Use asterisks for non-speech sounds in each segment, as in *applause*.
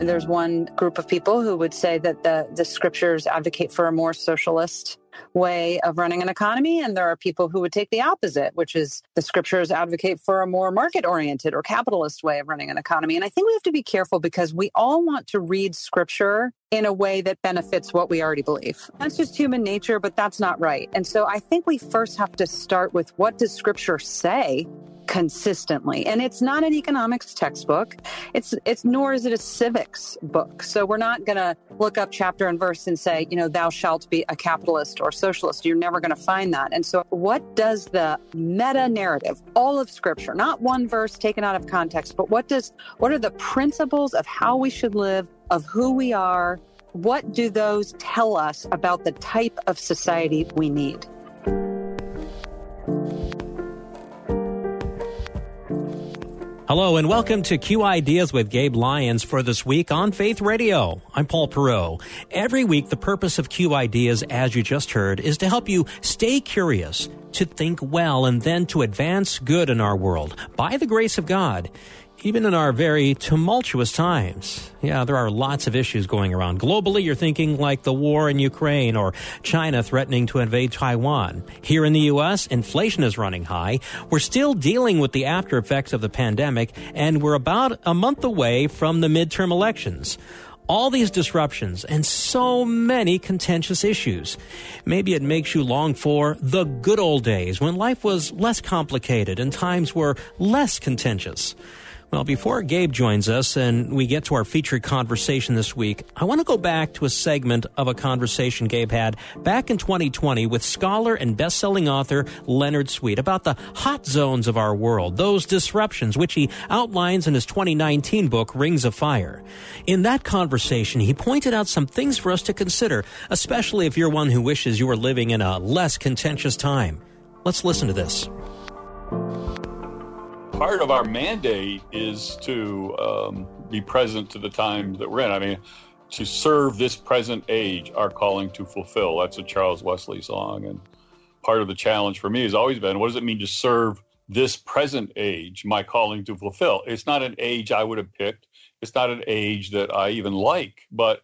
There's one group of people who would say that the, the scriptures advocate for a more socialist way of running an economy. And there are people who would take the opposite, which is the scriptures advocate for a more market oriented or capitalist way of running an economy. And I think we have to be careful because we all want to read scripture in a way that benefits what we already believe. That's just human nature, but that's not right. And so I think we first have to start with what does scripture say consistently. And it's not an economics textbook. It's it's nor is it a civics book. So we're not going to look up chapter and verse and say, you know, thou shalt be a capitalist or socialist. You're never going to find that. And so what does the meta narrative, all of scripture, not one verse taken out of context, but what does what are the principles of how we should live, of who we are? What do those tell us about the type of society we need? Hello and welcome to Q Ideas with Gabe Lyons for this week on Faith Radio. I'm Paul Perot. Every week, the purpose of Q Ideas, as you just heard, is to help you stay curious, to think well, and then to advance good in our world by the grace of God even in our very tumultuous times. Yeah, there are lots of issues going around. Globally, you're thinking like the war in Ukraine or China threatening to invade Taiwan. Here in the U.S., inflation is running high. We're still dealing with the after effects of the pandemic, and we're about a month away from the midterm elections all these disruptions and so many contentious issues. Maybe it makes you long for the good old days when life was less complicated and times were less contentious. Well, before Gabe joins us and we get to our featured conversation this week, I want to go back to a segment of a conversation Gabe had back in 2020 with scholar and best-selling author Leonard Sweet about the hot zones of our world, those disruptions which he outlines in his 2019 book Rings of Fire. In that conversation, he pointed out some things for us to consider, especially if you're one who wishes you were living in a less contentious time. Let's listen to this part of our mandate is to um, be present to the times that we're in. I mean, to serve this present age, our calling to fulfill. That's a Charles Wesley song. And part of the challenge for me has always been what does it mean to serve this present age, my calling to fulfill? It's not an age I would have picked, it's not an age that I even like, but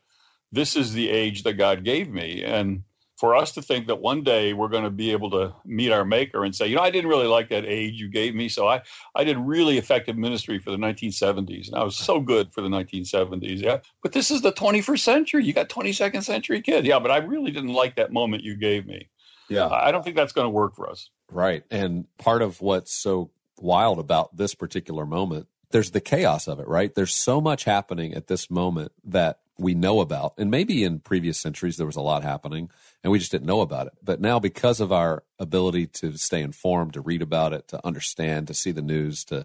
this is the age that God gave me. And for us to think that one day we're going to be able to meet our maker and say, you know, I didn't really like that age you gave me. So I, I did really effective ministry for the 1970s. And I was so good for the 1970s. Yeah. But this is the 21st century. You got 22nd century kid. Yeah. But I really didn't like that moment you gave me. Yeah. I don't think that's going to work for us. Right. And part of what's so wild about this particular moment, there's the chaos of it, right? There's so much happening at this moment that we know about. And maybe in previous centuries there was a lot happening and we just didn't know about it. But now because of our ability to stay informed, to read about it, to understand, to see the news, to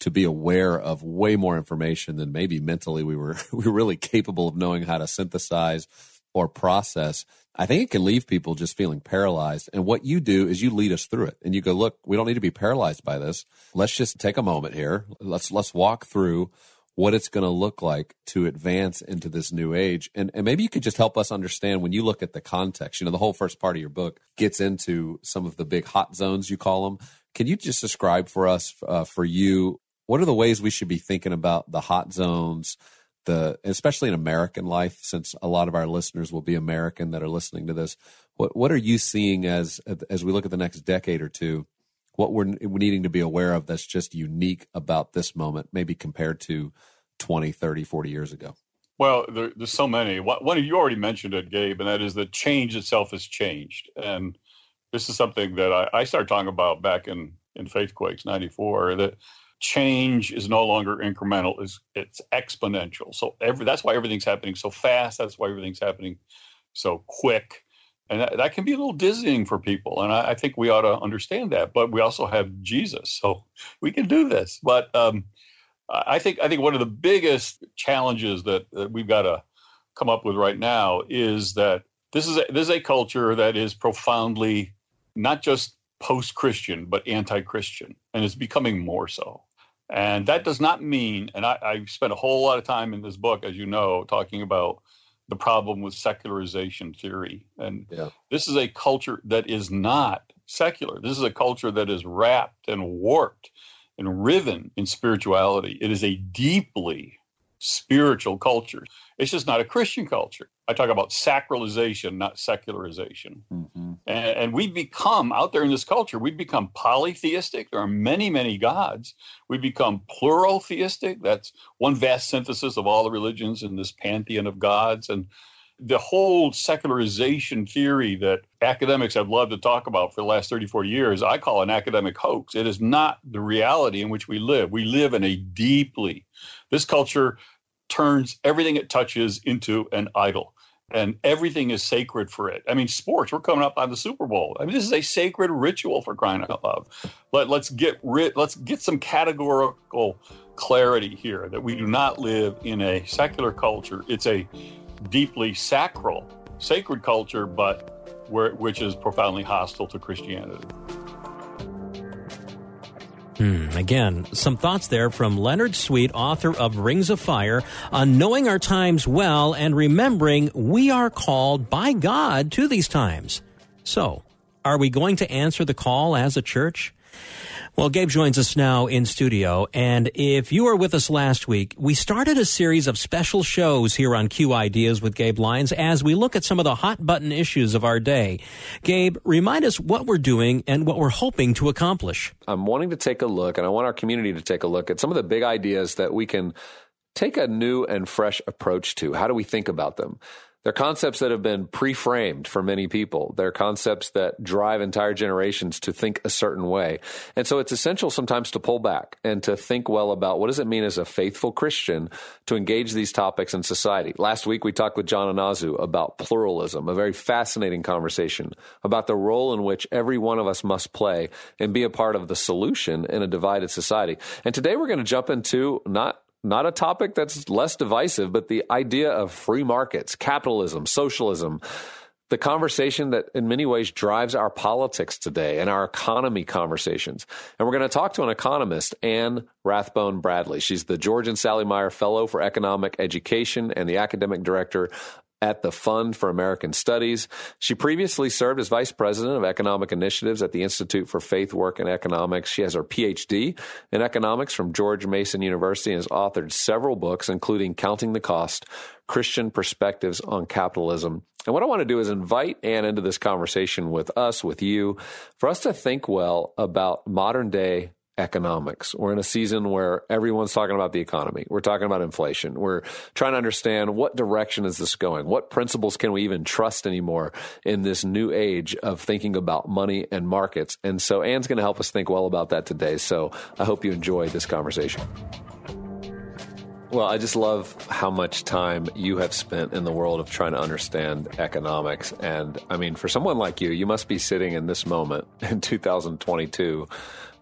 to be aware of way more information than maybe mentally we were *laughs* we were really capable of knowing how to synthesize or process. I think it can leave people just feeling paralyzed. And what you do is you lead us through it and you go, look, we don't need to be paralyzed by this. Let's just take a moment here. Let's let's walk through what it's going to look like to advance into this new age. And, and maybe you could just help us understand when you look at the context, you know, the whole first part of your book gets into some of the big hot zones, you call them. Can you just describe for us, uh, for you, what are the ways we should be thinking about the hot zones, the, especially in American life, since a lot of our listeners will be American that are listening to this? What, what are you seeing as, as we look at the next decade or two? What we're needing to be aware of that's just unique about this moment, maybe compared to 20, 30, 40 years ago? Well, there, there's so many. One of you already mentioned it, Gabe, and that is that change itself has changed. And this is something that I, I started talking about back in, in Faithquakes 94, that change is no longer incremental, it's, it's exponential. So every, that's why everything's happening so fast. That's why everything's happening so quick And that, that can be a little dizzying for people. And I, I, think we ought to understand that. But we also have Jesus. So we can do this. But um, I think I think one of the biggest challenges that, that we've got to come up with right now is that this is a, this is a culture that is profoundly not just post-Christian but anti-Christian, and it's becoming more so. And that does not mean, and I, I spent a whole lot of time in this book, as you know, talking about the problem with secularization theory. And yeah. this is a culture that is not secular. This is a culture that is wrapped and warped and riven in spirituality. It is a deeply spiritual culture. It's just not a Christian culture. I talk about sacralization, not secularization. Mm-hmm. And, and we become, out there in this culture, we become polytheistic. There are many, many gods. We become pluraltheistic. That's one vast synthesis of all the religions in this pantheon of gods. And the whole secularization theory that academics have loved to talk about for the last 30, 40 years, I call an academic hoax. It is not the reality in which we live. We live in a deeply, this culture turns everything it touches into an idol and everything is sacred for it. I mean, sports. We're coming up on the Super Bowl. I mean, this is a sacred ritual for crying out loud. Let let's get rid. Let's get some categorical clarity here that we do not live in a secular culture. It's a deeply sacral, sacred culture, but where, which is profoundly hostile to Christianity. Hmm. Again, some thoughts there from Leonard Sweet, author of Rings of Fire, on knowing our times well and remembering we are called by God to these times. So, are we going to answer the call as a church? Well, Gabe joins us now in studio. And if you were with us last week, we started a series of special shows here on Q Ideas with Gabe Lyons as we look at some of the hot button issues of our day. Gabe, remind us what we're doing and what we're hoping to accomplish. I'm wanting to take a look, and I want our community to take a look at some of the big ideas that we can take a new and fresh approach to. How do we think about them? They're concepts that have been pre framed for many people. They're concepts that drive entire generations to think a certain way. And so it's essential sometimes to pull back and to think well about what does it mean as a faithful Christian to engage these topics in society. Last week we talked with John Inazu about pluralism, a very fascinating conversation about the role in which every one of us must play and be a part of the solution in a divided society. And today we're going to jump into not not a topic that's less divisive, but the idea of free markets, capitalism, socialism, the conversation that in many ways drives our politics today and our economy conversations. And we're going to talk to an economist, Anne Rathbone Bradley. She's the George and Sally Mayer Fellow for Economic Education and the academic director at the Fund for American Studies. She previously served as vice president of economic initiatives at the Institute for Faith Work and Economics. She has her PhD in economics from George Mason University and has authored several books, including Counting the Cost, Christian Perspectives on Capitalism. And what I want to do is invite Anne into this conversation with us, with you, for us to think well about modern day economics. We're in a season where everyone's talking about the economy. We're talking about inflation. We're trying to understand what direction is this going? What principles can we even trust anymore in this new age of thinking about money and markets? And so Anne's going to help us think well about that today. So I hope you enjoy this conversation. Well, I just love how much time you have spent in the world of trying to understand economics. And I mean, for someone like you, you must be sitting in this moment in 2022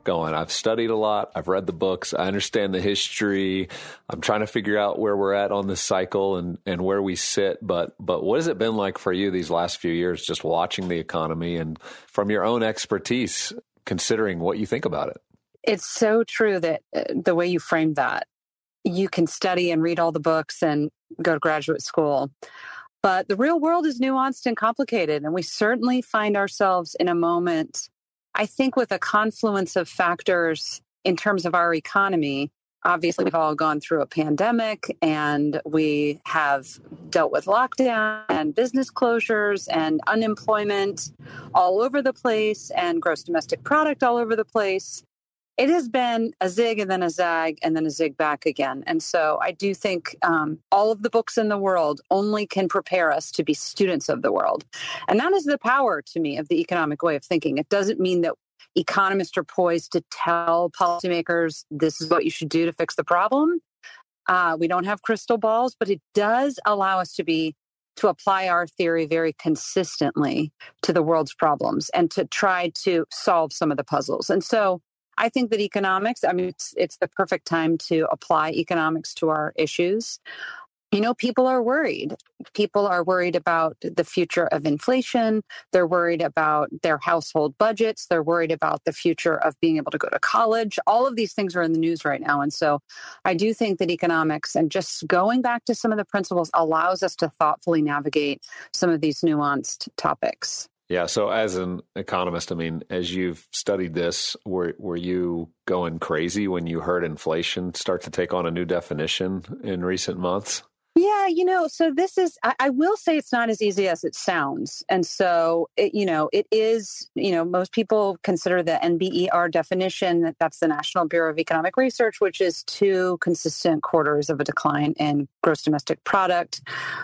going, I've studied a lot. I've read the books. I understand the history. I'm trying to figure out where we're at on this cycle and, and where we sit. But, but what has it been like for you these last few years, just watching the economy and from your own expertise, considering what you think about it? It's so true that uh, the way you framed that, you can study and read all the books and go to graduate school. But the real world is nuanced and complicated. And we certainly find ourselves in a moment I think with a confluence of factors in terms of our economy, obviously we've all gone through a pandemic and we have dealt with lockdown and business closures and unemployment all over the place and gross domestic product all over the place it has been a zig and then a zag and then a zig back again. And so I do think um, all of the books in the world only can prepare us to be students of the world. And that is the power to me of the economic way of thinking. It doesn't mean that economists are poised to tell policymakers this is what you should do to fix the problem. Uh, we don't have crystal balls, but it does allow us to be to apply our theory very consistently to the world's problems and to try to solve some of the puzzles. And so I think that economics, I mean, it's, it's the perfect time to apply economics to our issues you know, people are worried. People are worried about the future of inflation. They're worried about their household budgets. They're worried about the future of being able to go to college. All of these things are in the news right now. And so I do think that economics and just going back to some of the principles allows us to thoughtfully navigate some of these nuanced topics. Yeah. So, as an economist, I mean, as you've studied this, were were you going crazy when you heard inflation start to take on a new definition in recent months? Yeah, you know, so this is, I, I, will say it's not as easy as it sounds. And so, it, you know, it is, you know, most people consider the NBER definition, that's the National Bureau of Economic Research, which is two consistent quarters of a decline in gross domestic product,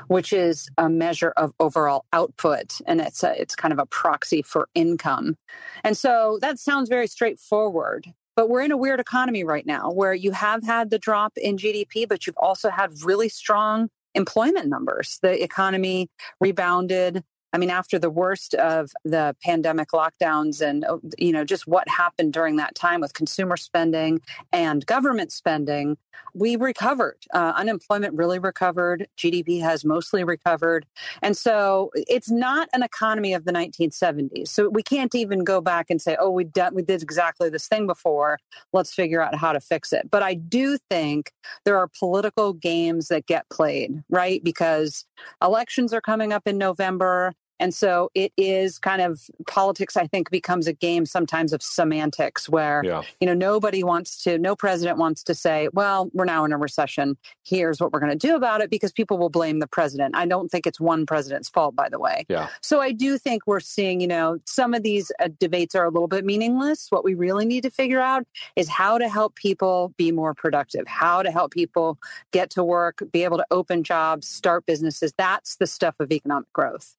which is a measure of overall output. And it's, a, it's kind of a proxy for income. And so that sounds very straightforward. But we're in a weird economy right now where you have had the drop in GDP, but you've also had really strong employment numbers. The economy rebounded I mean, after the worst of the pandemic lockdowns and, oh, you know, just what happened during that time with consumer spending and government spending, we recovered. Uh, unemployment really recovered. GDP has mostly recovered. And so it's not an economy of the 1970s. So we can't even go back and say, oh, we, we did exactly this thing before. Let's figure out how to fix it. But I do think there are political games that get played, right? Because elections are coming up in November. And so it is kind of politics, I think, becomes a game sometimes of semantics where, yeah. you know, nobody wants to, no president wants to say, well, we're now in a recession. Here's what we're going to do about it because people will blame the president. I don't think it's one president's fault, by the way. Yeah. So I do think we're seeing, you know, some of these uh, debates are a little bit meaningless. What we really need to figure out is how to help people be more productive, how to help people get to work, be able to open jobs, start businesses. That's the stuff of economic growth.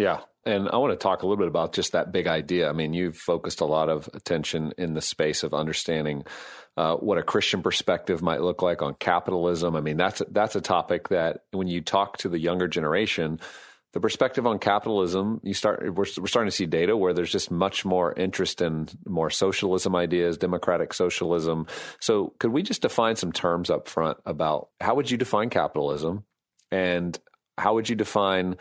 Yeah. And I want to talk a little bit about just that big idea. I mean, you've focused a lot of attention in the space of understanding uh, what a Christian perspective might look like on capitalism. I mean, that's that's a topic that when you talk to the younger generation, the perspective on capitalism, you start we're, we're starting to see data where there's just much more interest in more socialism ideas, democratic socialism. So, could we just define some terms up front about how would you define capitalism, and how would you define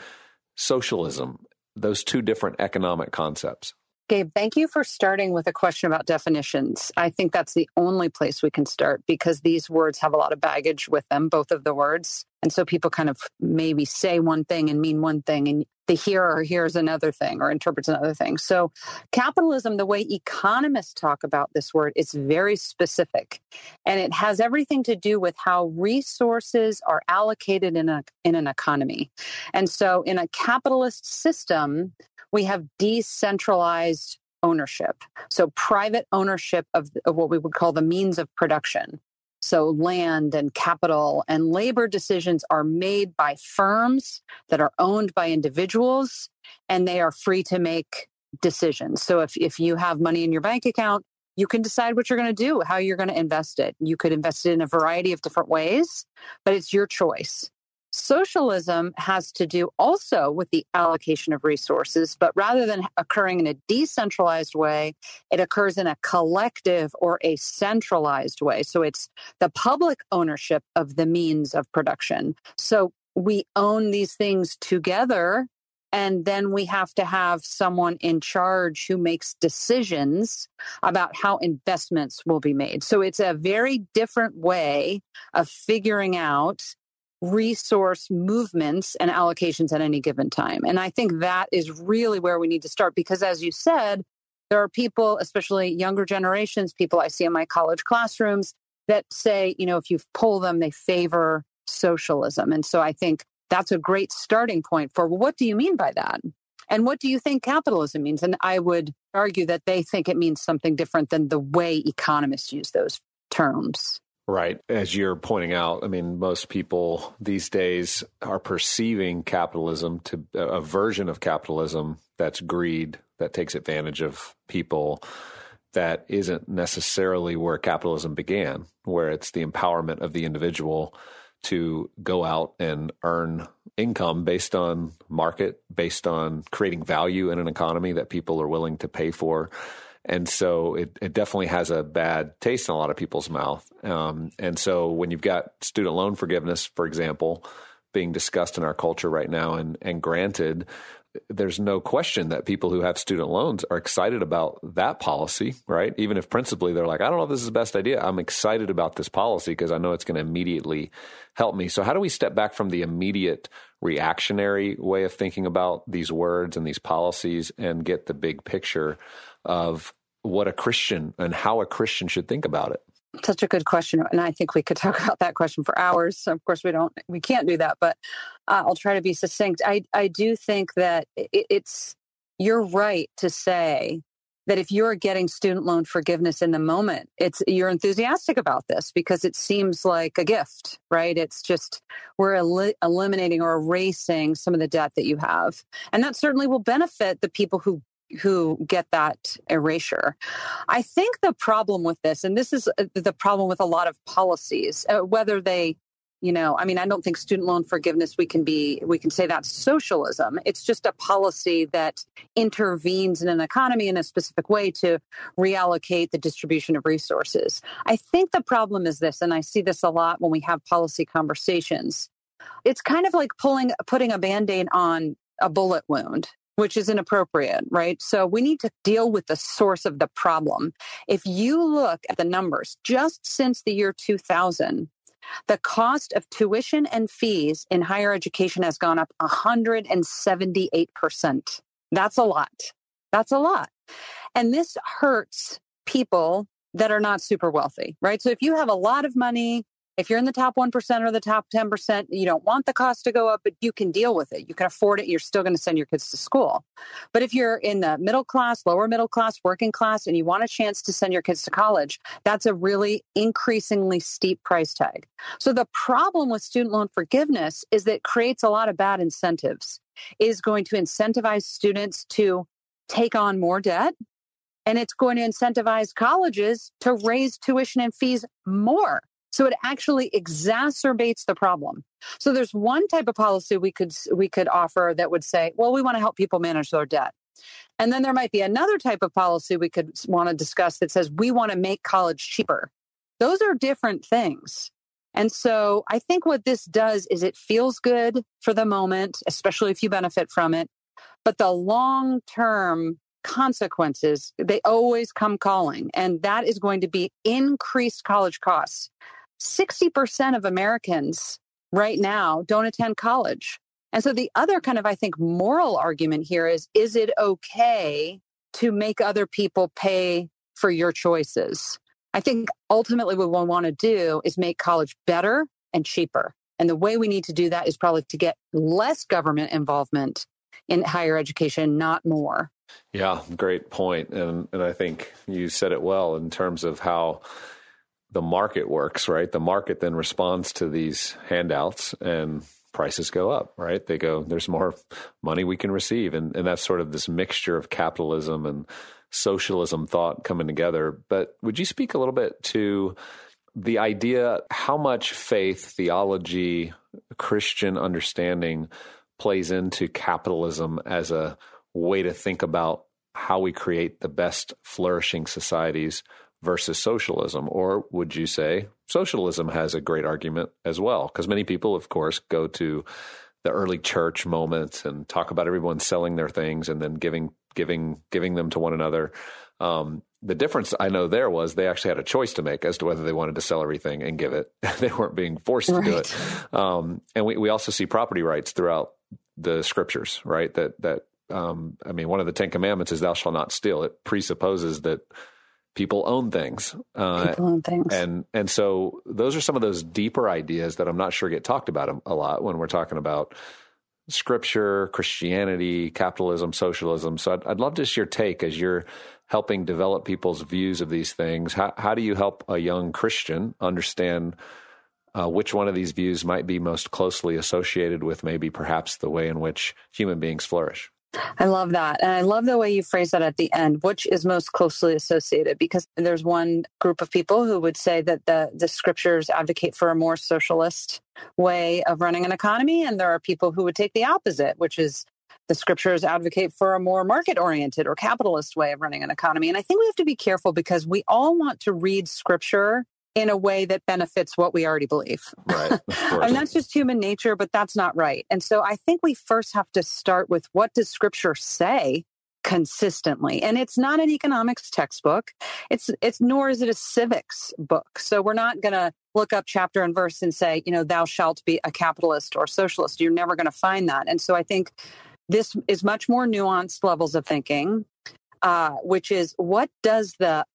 socialism, those two different economic concepts? Gabe, thank you for starting with a question about definitions. I think that's the only place we can start because these words have a lot of baggage with them, both of the words. And so people kind of maybe say one thing and mean one thing, and the hearer hears another thing or interprets another thing. So, capitalism, the way economists talk about this word, is very specific. And it has everything to do with how resources are allocated in, a, in an economy. And so, in a capitalist system, we have decentralized ownership. So, private ownership of, of what we would call the means of production. So, land and capital and labor decisions are made by firms that are owned by individuals, and they are free to make decisions. So, if, if you have money in your bank account, you can decide what you're going to do, how you're going to invest it. You could invest it in a variety of different ways, but it's your choice. Socialism has to do also with the allocation of resources, but rather than occurring in a decentralized way, it occurs in a collective or a centralized way. So it's the public ownership of the means of production. So we own these things together. And then we have to have someone in charge who makes decisions about how investments will be made. So it's a very different way of figuring out resource movements and allocations at any given time. And I think that is really where we need to start because, as you said, there are people, especially younger generations, people I see in my college classrooms that say, you know, if you pull them, they favor socialism. And so I think that's a great starting point for what do you mean by that? And what do you think capitalism means? And I would argue that they think it means something different than the way economists use those terms. Right. As you're pointing out, I mean, most people these days are perceiving capitalism to a version of capitalism that's greed, that takes advantage of people, that isn't necessarily where capitalism began, where it's the empowerment of the individual to go out and earn income based on market, based on creating value in an economy that people are willing to pay for. And so it, it definitely has a bad taste in a lot of people's mouth. Um, and so when you've got student loan forgiveness, for example, being discussed in our culture right now and, and granted, there's no question that people who have student loans are excited about that policy, right? Even if principally they're like, I don't know if this is the best idea. I'm excited about this policy because I know it's going to immediately help me. So, how do we step back from the immediate reactionary way of thinking about these words and these policies and get the big picture of what a Christian and how a Christian should think about it? Such a good question and i think we could *laughs* talk about that question for hours of course we don't we can't do that but uh, i'll try to be succinct. I i do think that it, it's you're right to say that if you're getting student loan forgiveness in the moment it's you're enthusiastic about this because it seems like a gift right? It's just we're el- eliminating or erasing some of the debt that you have and that certainly will benefit the people who who get that erasure. I think the problem with this, and this is uh, the problem with a lot of policies, uh, whether they you know i mean i don't think student loan forgiveness we can be we can say that's socialism. It's just a policy that intervenes in an economy in a specific way to reallocate the distribution of resources. I think the problem is this and i see this a lot when we have policy conversations. It's kind of like pulling putting a band-aid on a bullet wound which is inappropriate, right? So we need to deal with the source of the problem. If you look at the numbers, just since the year 2000, the cost of tuition and fees in higher education has gone up 178%. That's a lot. That's a lot. And this hurts people that are not super wealthy, right? So if you have a lot of money, if you're in the top 1% or the top 10%, you don't want the cost to go up, but you can deal with it. You can afford it. You're still going to send your kids to school. But if you're in the middle class, lower middle class, working class, and you want a chance to send your kids to college, that's a really increasingly steep price tag. So the problem with student loan forgiveness is that it creates a lot of bad incentives. It is going to incentivize students to take on more debt and it's going to incentivize colleges to raise tuition and fees more. So it actually exacerbates the problem. So there's one type of policy we could we could offer that would say, well, we want to help people manage their debt. And then there might be another type of policy we could want to discuss that says we want to make college cheaper. Those are different things. And so I think what this does is it feels good for the moment, especially if you benefit from it. But the long term consequences, they always come calling. And that is going to be increased college costs. 60% of Americans right now don't attend college. And so the other kind of, I think, moral argument here is is it okay to make other people pay for your choices? I think ultimately what we want to do is make college better and cheaper. And the way we need to do that is probably to get less government involvement in higher education, not more. Yeah, great point. And and I think you said it well in terms of how the market works, right? The market then responds to these handouts and prices go up, right? They go, there's more money we can receive. And, and that's sort of this mixture of capitalism and socialism thought coming together. But would you speak a little bit to the idea how much faith, theology, Christian understanding plays into capitalism as a way to think about how we create the best flourishing societies versus socialism? Or would you say socialism has a great argument as well? Because many people, of course, go to the early church moments and talk about everyone selling their things and then giving giving giving them to one another. Um, the difference I know there was they actually had a choice to make as to whether they wanted to sell everything and give it. *laughs* they weren't being forced right. to do it. Um, and we, we also see property rights throughout the scriptures, right? That that um, I mean, one of the Ten Commandments is "Thou shalt not steal." It presupposes that people own things. Uh, people own things. And and so those are some of those deeper ideas that I'm not sure get talked about a lot when we're talking about scripture, Christianity, capitalism, socialism. So I'd, I'd love to hear your take as you're helping develop people's views of these things. How, how do you help a young Christian understand uh, which one of these views might be most closely associated with maybe perhaps the way in which human beings flourish? I love that. And I love the way you phrase that at the end, which is most closely associated, because there's one group of people who would say that the, the scriptures advocate for a more socialist way of running an economy. And there are people who would take the opposite, which is the scriptures advocate for a more market oriented or capitalist way of running an economy. And I think we have to be careful because we all want to read scripture in a way that benefits what we already believe. Right. *laughs* and that's just human nature, but that's not right. And so I think we first have to start with what does scripture say consistently and it's not an economics textbook it's it's nor is it a civics book so we're not going to look up chapter and verse and say you know thou shalt be a capitalist or socialist you're never going to find that and so i think this is much more nuanced levels of thinking uh, which is what does the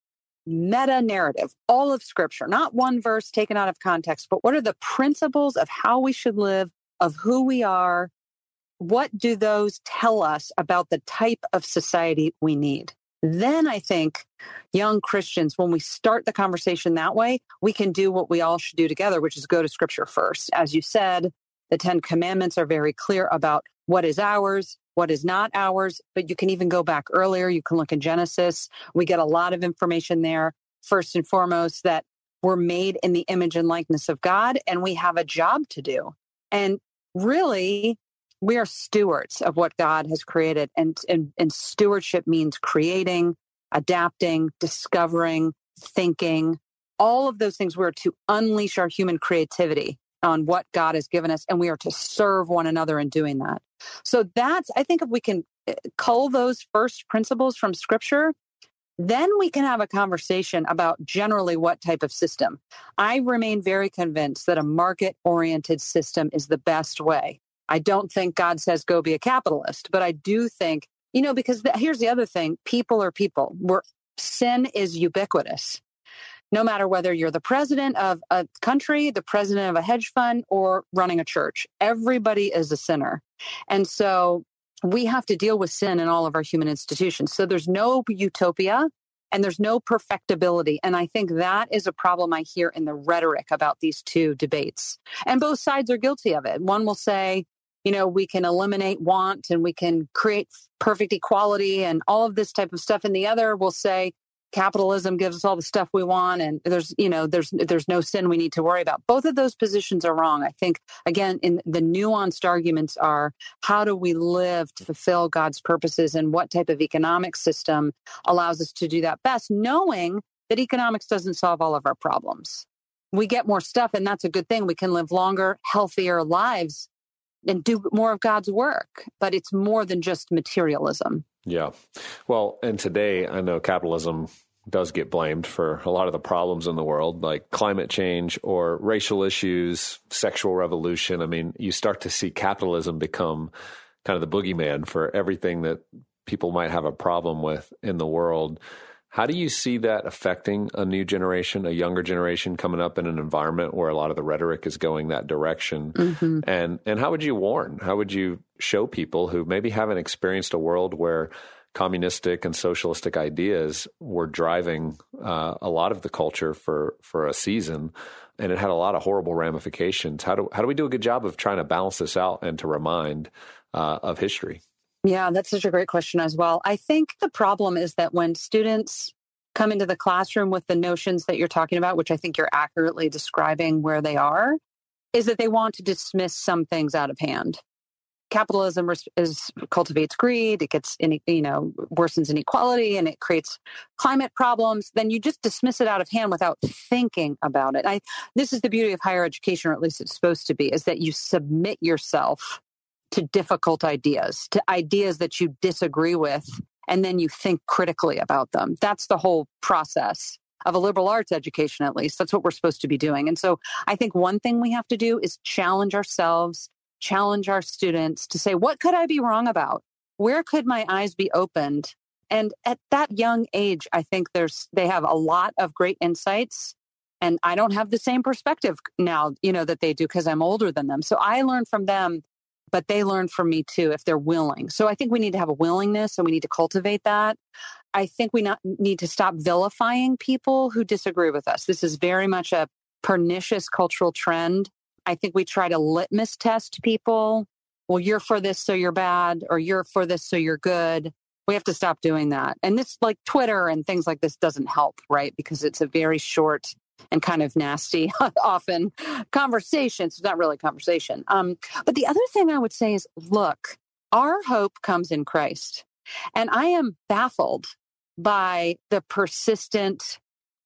meta narrative, all of scripture, not one verse taken out of context, but what are the principles of how we should live, of who we are? What do those tell us about the type of society we need? Then I think young Christians, when we start the conversation that way, we can do what we all should do together, which is go to scripture first. As you said, the Ten Commandments are very clear about what is ours, what is not ours, but you can even go back earlier. You can look in Genesis. We get a lot of information there. First and foremost, that we're made in the image and likeness of God and we have a job to do. And really, we are stewards of what God has created. And, and, and stewardship means creating, adapting, discovering, thinking, all of those things. We're to unleash our human creativity on what God has given us, and we are to serve one another in doing that. So that's, I think, if we can eh, cull those first principles from scripture, then we can have a conversation about generally what type of system. I remain very convinced that a market oriented system is the best way. I don't think God says go be a capitalist, but I do think, you know, because the, here's the other thing people are people. We're, sin is ubiquitous no matter whether you're the president of a country, the president of a hedge fund, or running a church. Everybody is a sinner. And so we have to deal with sin in all of our human institutions. So there's no utopia and there's no perfectibility. And I think that is a problem I hear in the rhetoric about these two debates. And both sides are guilty of it. One will say, you know, we can eliminate want and we can create perfect equality and all of this type of stuff. And the other will say, capitalism gives us all the stuff we want and there's you know there's there's no sin we need to worry about. Both of those positions are wrong. I think again in the nuanced arguments are how do we live to fulfill god's purposes and what type of economic system allows us to do that best knowing that economics doesn't solve all of our problems. We get more stuff and that's a good thing. We can live longer healthier lives and do more of god's work but it's more than just materialism. Yeah. Well, and today I know capitalism does get blamed for a lot of the problems in the world, like climate change or racial issues, sexual revolution. I mean, you start to see capitalism become kind of the boogeyman for everything that people might have a problem with in the world. How do you see that affecting a new generation, a younger generation coming up in an environment where a lot of the rhetoric is going that direction? Mm-hmm. And and how would you warn? How would you show people who maybe haven't experienced a world where communistic and socialistic ideas were driving uh, a lot of the culture for for a season, and it had a lot of horrible ramifications. How do how do we do a good job of trying to balance this out and to remind uh, of history? Yeah, that's such a great question as well. I think the problem is that when students come into the classroom with the notions that you're talking about, which I think you're accurately describing where they are, is that they want to dismiss some things out of hand. Capitalism is, is cultivates greed, it gets in, you know worsens inequality, and it creates climate problems. Then you just dismiss it out of hand without thinking about it. I, this is the beauty of higher education, or at least it's supposed to be, is that you submit yourself to difficult ideas, to ideas that you disagree with, and then you think critically about them. That's the whole process of a liberal arts education, at least. That's what we're supposed to be doing. And so I think one thing we have to do is challenge ourselves, challenge our students to say, what could I be wrong about? Where could my eyes be opened? And at that young age, I think there's they have a lot of great insights. And I don't have the same perspective now, you know, that they do because I'm older than them. So I learn from them but they learn from me too if they're willing. So I think we need to have a willingness and we need to cultivate that. I think we not, need to stop vilifying people who disagree with us. This is very much a pernicious cultural trend. I think we try to litmus test people well, you're for this, so you're bad, or you're for this, so you're good. We have to stop doing that. And this, like Twitter and things like this, doesn't help, right? Because it's a very short and kind of nasty, *laughs* often conversation. It's not really conversation. Um, but the other thing I would say is look, our hope comes in Christ. And I am baffled by the persistent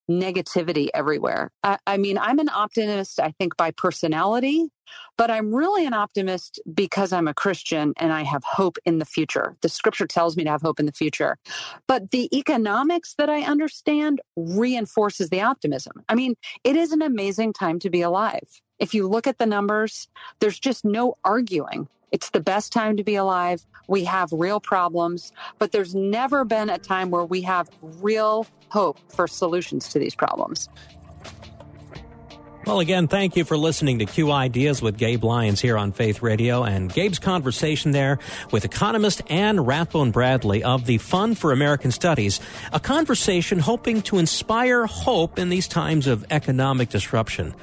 negativity everywhere. I, I, mean, I'm an optimist, I think, by personality, but I'm really an optimist because I'm a Christian and I have hope in the future. The scripture tells me to have hope in the future. But the economics that I understand reinforces the optimism. I mean, it is an amazing time to be alive. If you look at the numbers, there's just no arguing it's the best time to be alive. We have real problems, but there's never been a time where we have real hope for solutions to these problems. Well, again, thank you for listening to Q Ideas with Gabe Lyons here on Faith Radio and Gabe's conversation there with economist Anne Rathbone Bradley of the Fund for American Studies. A conversation hoping to inspire hope in these times of economic disruption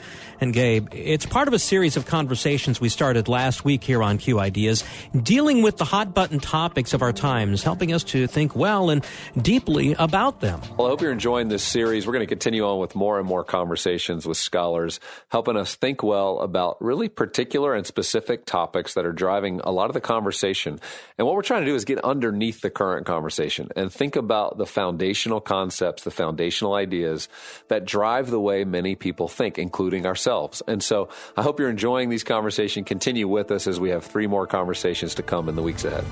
and Gabe. It's part of a series of conversations we started last week here on Q Ideas, dealing with the hot button topics of our times, helping us to think well and deeply about them. Well, I hope you're enjoying this series. We're going to continue on with more and more conversations with scholars, helping us think well about really particular and specific topics that are driving a lot of the conversation. And what we're trying to do is get underneath the current conversation and think about the foundational concepts, the foundational ideas that drive the way many people think, including ourselves ourselves. And so I hope you're enjoying these conversations. Continue with us as we have three more conversations to come in the weeks ahead.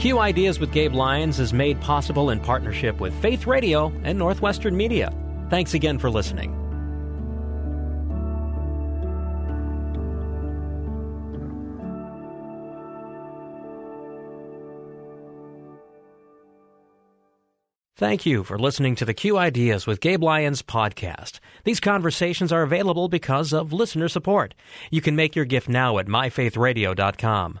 Q Ideas with Gabe Lyons is made possible in partnership with Faith Radio and Northwestern Media. Thanks again for listening. Thank you for listening to the Q Ideas with Gabe Lyons podcast. These conversations are available because of listener support. You can make your gift now at myfaithradio.com.